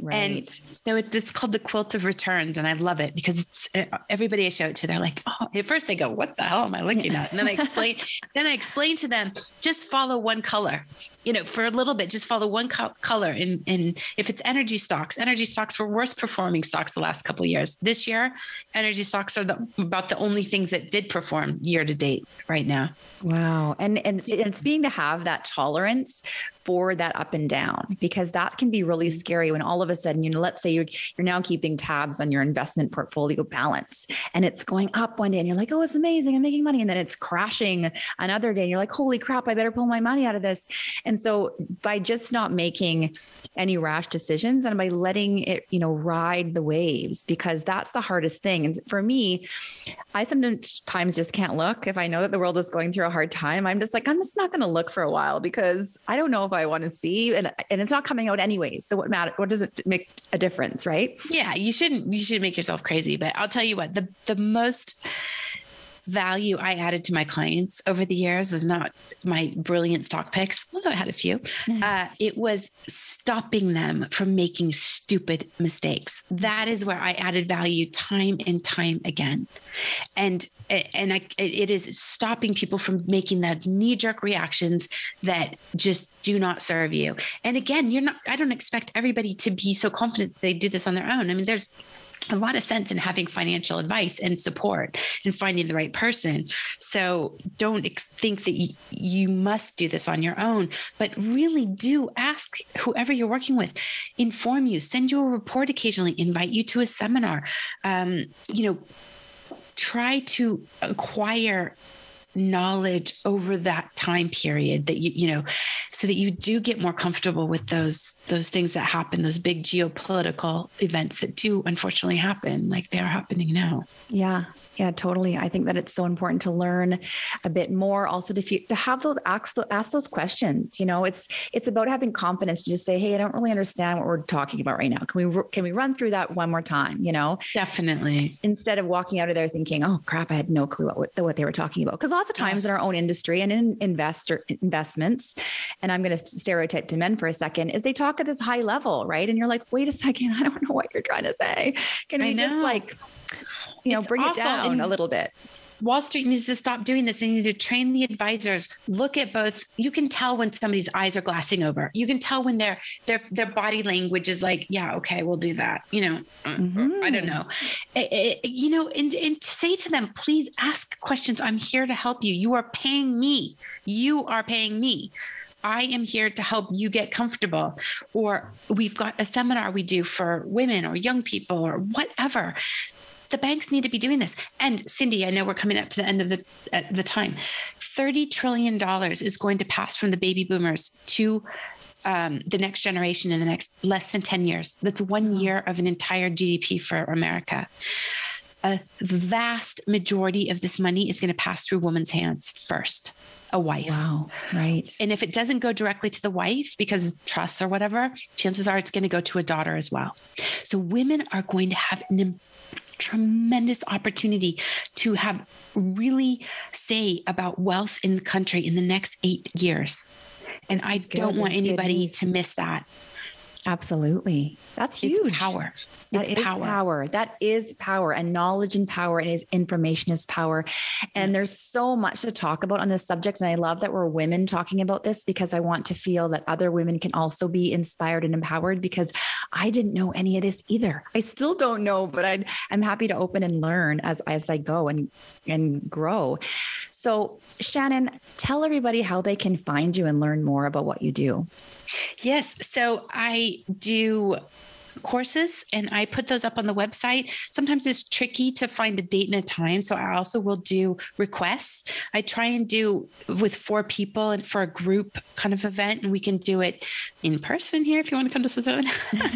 Right. And so it's called the quilt of returns. And I love it because it's uh, everybody I show it to, they're like, oh, at first they go, what the hell am I looking at? And then I explain, then I explain to them, just follow one color, you know, for a little bit, just follow one co- color. And, and if it's energy stocks, energy stocks were worst performing stocks the last couple of years. This year, energy stocks are the, about the only things that did perform year to date right now. Wow. And, and it's being to have that tolerance for that up and down because that can be really mm-hmm. scary when all of a sudden, you know, let's say you're, you're now keeping tabs on your investment portfolio balance and it's going up one day and you're like, oh, it's amazing. I'm making money. And then it's crashing another day and you're like, holy crap, I better pull my money out of this. And so by just not making any rash decisions and by letting it, you know, ride the waves, because that's the hardest thing. And for me, I sometimes just can't look if I know that the world is going through a hard time. I'm just like, I'm just not going to look for a while because I don't know if I want to see and and it's not coming out anyways. So what matter what does it make a difference, right? Yeah, you shouldn't you shouldn't make yourself crazy, but I'll tell you what, the the most value I added to my clients over the years was not my brilliant stock picks, although I had a few. Uh, it was stopping them from making stupid mistakes. That is where I added value time and time again. And and I, it is stopping people from making that knee jerk reactions that just do not serve you. And again, you're not, I don't expect everybody to be so confident they do this on their own. I mean, there's a lot of sense in having financial advice and support and finding the right person. So don't think that you, you must do this on your own, but really do ask whoever you're working with, inform you, send you a report occasionally, invite you to a seminar. Um, you know, try to acquire knowledge over that time period that you you know so that you do get more comfortable with those those things that happen those big geopolitical events that do unfortunately happen like they are happening now. Yeah yeah, totally. I think that it's so important to learn a bit more. Also, to to have those ask, ask those questions. You know, it's it's about having confidence to just say, "Hey, I don't really understand what we're talking about right now. Can we can we run through that one more time?" You know, definitely. Instead of walking out of there thinking, "Oh crap, I had no clue what what they were talking about." Because lots of times yeah. in our own industry and in investor investments, and I'm going to stereotype to men for a second, is they talk at this high level, right? And you're like, "Wait a second, I don't know what you're trying to say. Can we just like." You know, it's bring it down and a little bit. Wall Street needs to stop doing this. They need to train the advisors. Look at both. You can tell when somebody's eyes are glassing over. You can tell when their their their body language is like, yeah, okay, we'll do that. You know, mm-hmm. I don't mm-hmm. know. It, it, you know, and and to say to them, please ask questions. I'm here to help you. You are paying me. You are paying me. I am here to help you get comfortable. Or we've got a seminar we do for women or young people or whatever the banks need to be doing this. And Cindy, I know we're coming up to the end of the uh, the time. Thirty trillion dollars is going to pass from the baby boomers to um, the next generation in the next less than 10 years. That's one year of an entire GDP for America. A vast majority of this money is going to pass through women's hands first a wife. Wow. Right. And if it doesn't go directly to the wife because trust or whatever, chances are it's going to go to a daughter as well. So women are going to have an tremendous opportunity to have really say about wealth in the country in the next eight years. And I don't want anybody to miss that. Absolutely. That's huge. It's power. That is power. power. That is power. And knowledge and power and is information is power. And there's so much to talk about on this subject. And I love that we're women talking about this because I want to feel that other women can also be inspired and empowered because I didn't know any of this either. I still don't know, but i am happy to open and learn as, as I go and, and grow. So, Shannon, tell everybody how they can find you and learn more about what you do. Yes. So, I do courses and I put those up on the website. Sometimes it's tricky to find a date and a time. So I also will do requests. I try and do with four people and for a group kind of event. And we can do it in person here if you want to come to Switzerland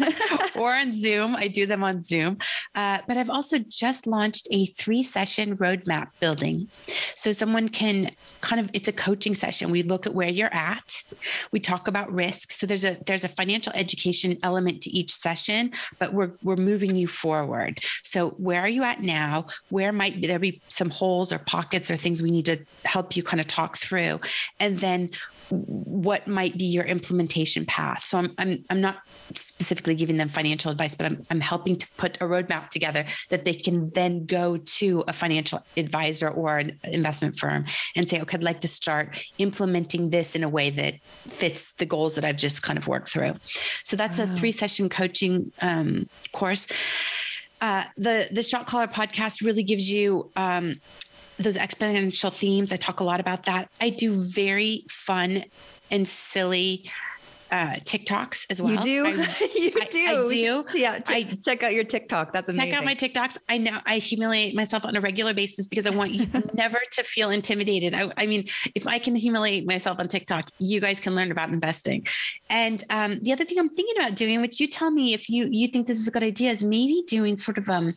or on Zoom. I do them on Zoom. Uh, but I've also just launched a three session roadmap building. So someone can kind of, it's a coaching session. We look at where you're at. We talk about risk. So there's a, there's a financial education element to each session destination, but we're we're moving you forward. So where are you at now? Where might there be some holes or pockets or things we need to help you kind of talk through? And then what might be your implementation path. So I'm I'm I'm not specifically giving them financial advice, but I'm I'm helping to put a roadmap together that they can then go to a financial advisor or an investment firm and say, okay, I'd like to start implementing this in a way that fits the goals that I've just kind of worked through. So that's wow. a three session coaching um, course. Uh, the the shot caller podcast really gives you um, those exponential themes. I talk a lot about that. I do very fun and silly uh, TikToks as well. You do. I, you I, do. I, do. Yeah. T- I check out your TikTok. That's amazing. Check out my TikToks. I know I humiliate myself on a regular basis because I want you never to feel intimidated. I, I, mean, if I can humiliate myself on TikTok, you guys can learn about investing. And um, the other thing I'm thinking about doing, which you tell me if you you think this is a good idea, is maybe doing sort of um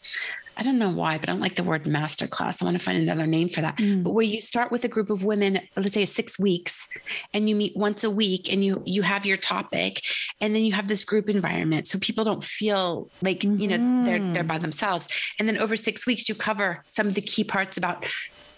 I don't know why, but I don't like the word masterclass. I want to find another name for that. Mm. But where you start with a group of women, let's say six weeks, and you meet once a week and you you have your topic, and then you have this group environment. So people don't feel like, mm-hmm. you know, they're they're by mm-hmm. themselves. And then over six weeks, you cover some of the key parts about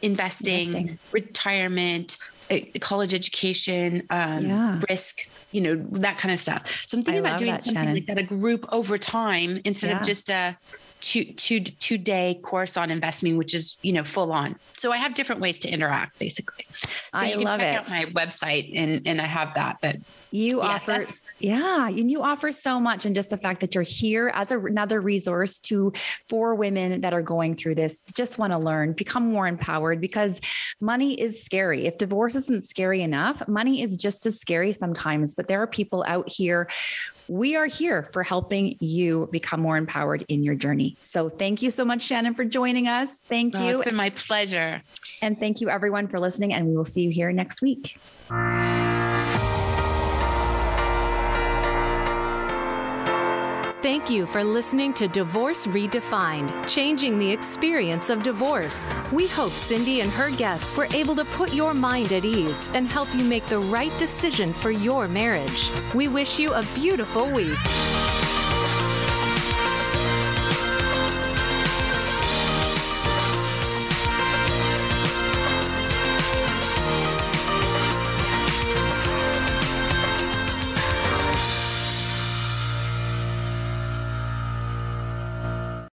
investing, investing. retirement, eh, college education, um, yeah. risk, you know, that kind of stuff. So I'm thinking about doing that, something Shannon. like that, a group over time instead yeah. of just a two two two day course on investing, which is you know full on. So I have different ways to interact, basically. So I you can love check it. out my website, and and I have that. But you yeah, offer, yeah, and you offer so much, and just the fact that you're here as a, another resource to for women that are going through this, just want to learn, become more empowered, because money is scary. If divorce isn't scary enough, money is just as scary sometimes. But there are people out here we are here for helping you become more empowered in your journey. So thank you so much, Shannon, for joining us. Thank oh, you. It's been my pleasure. And thank you, everyone, for listening. And we will see you here next week. Thank you for listening to Divorce Redefined, changing the experience of divorce. We hope Cindy and her guests were able to put your mind at ease and help you make the right decision for your marriage. We wish you a beautiful week.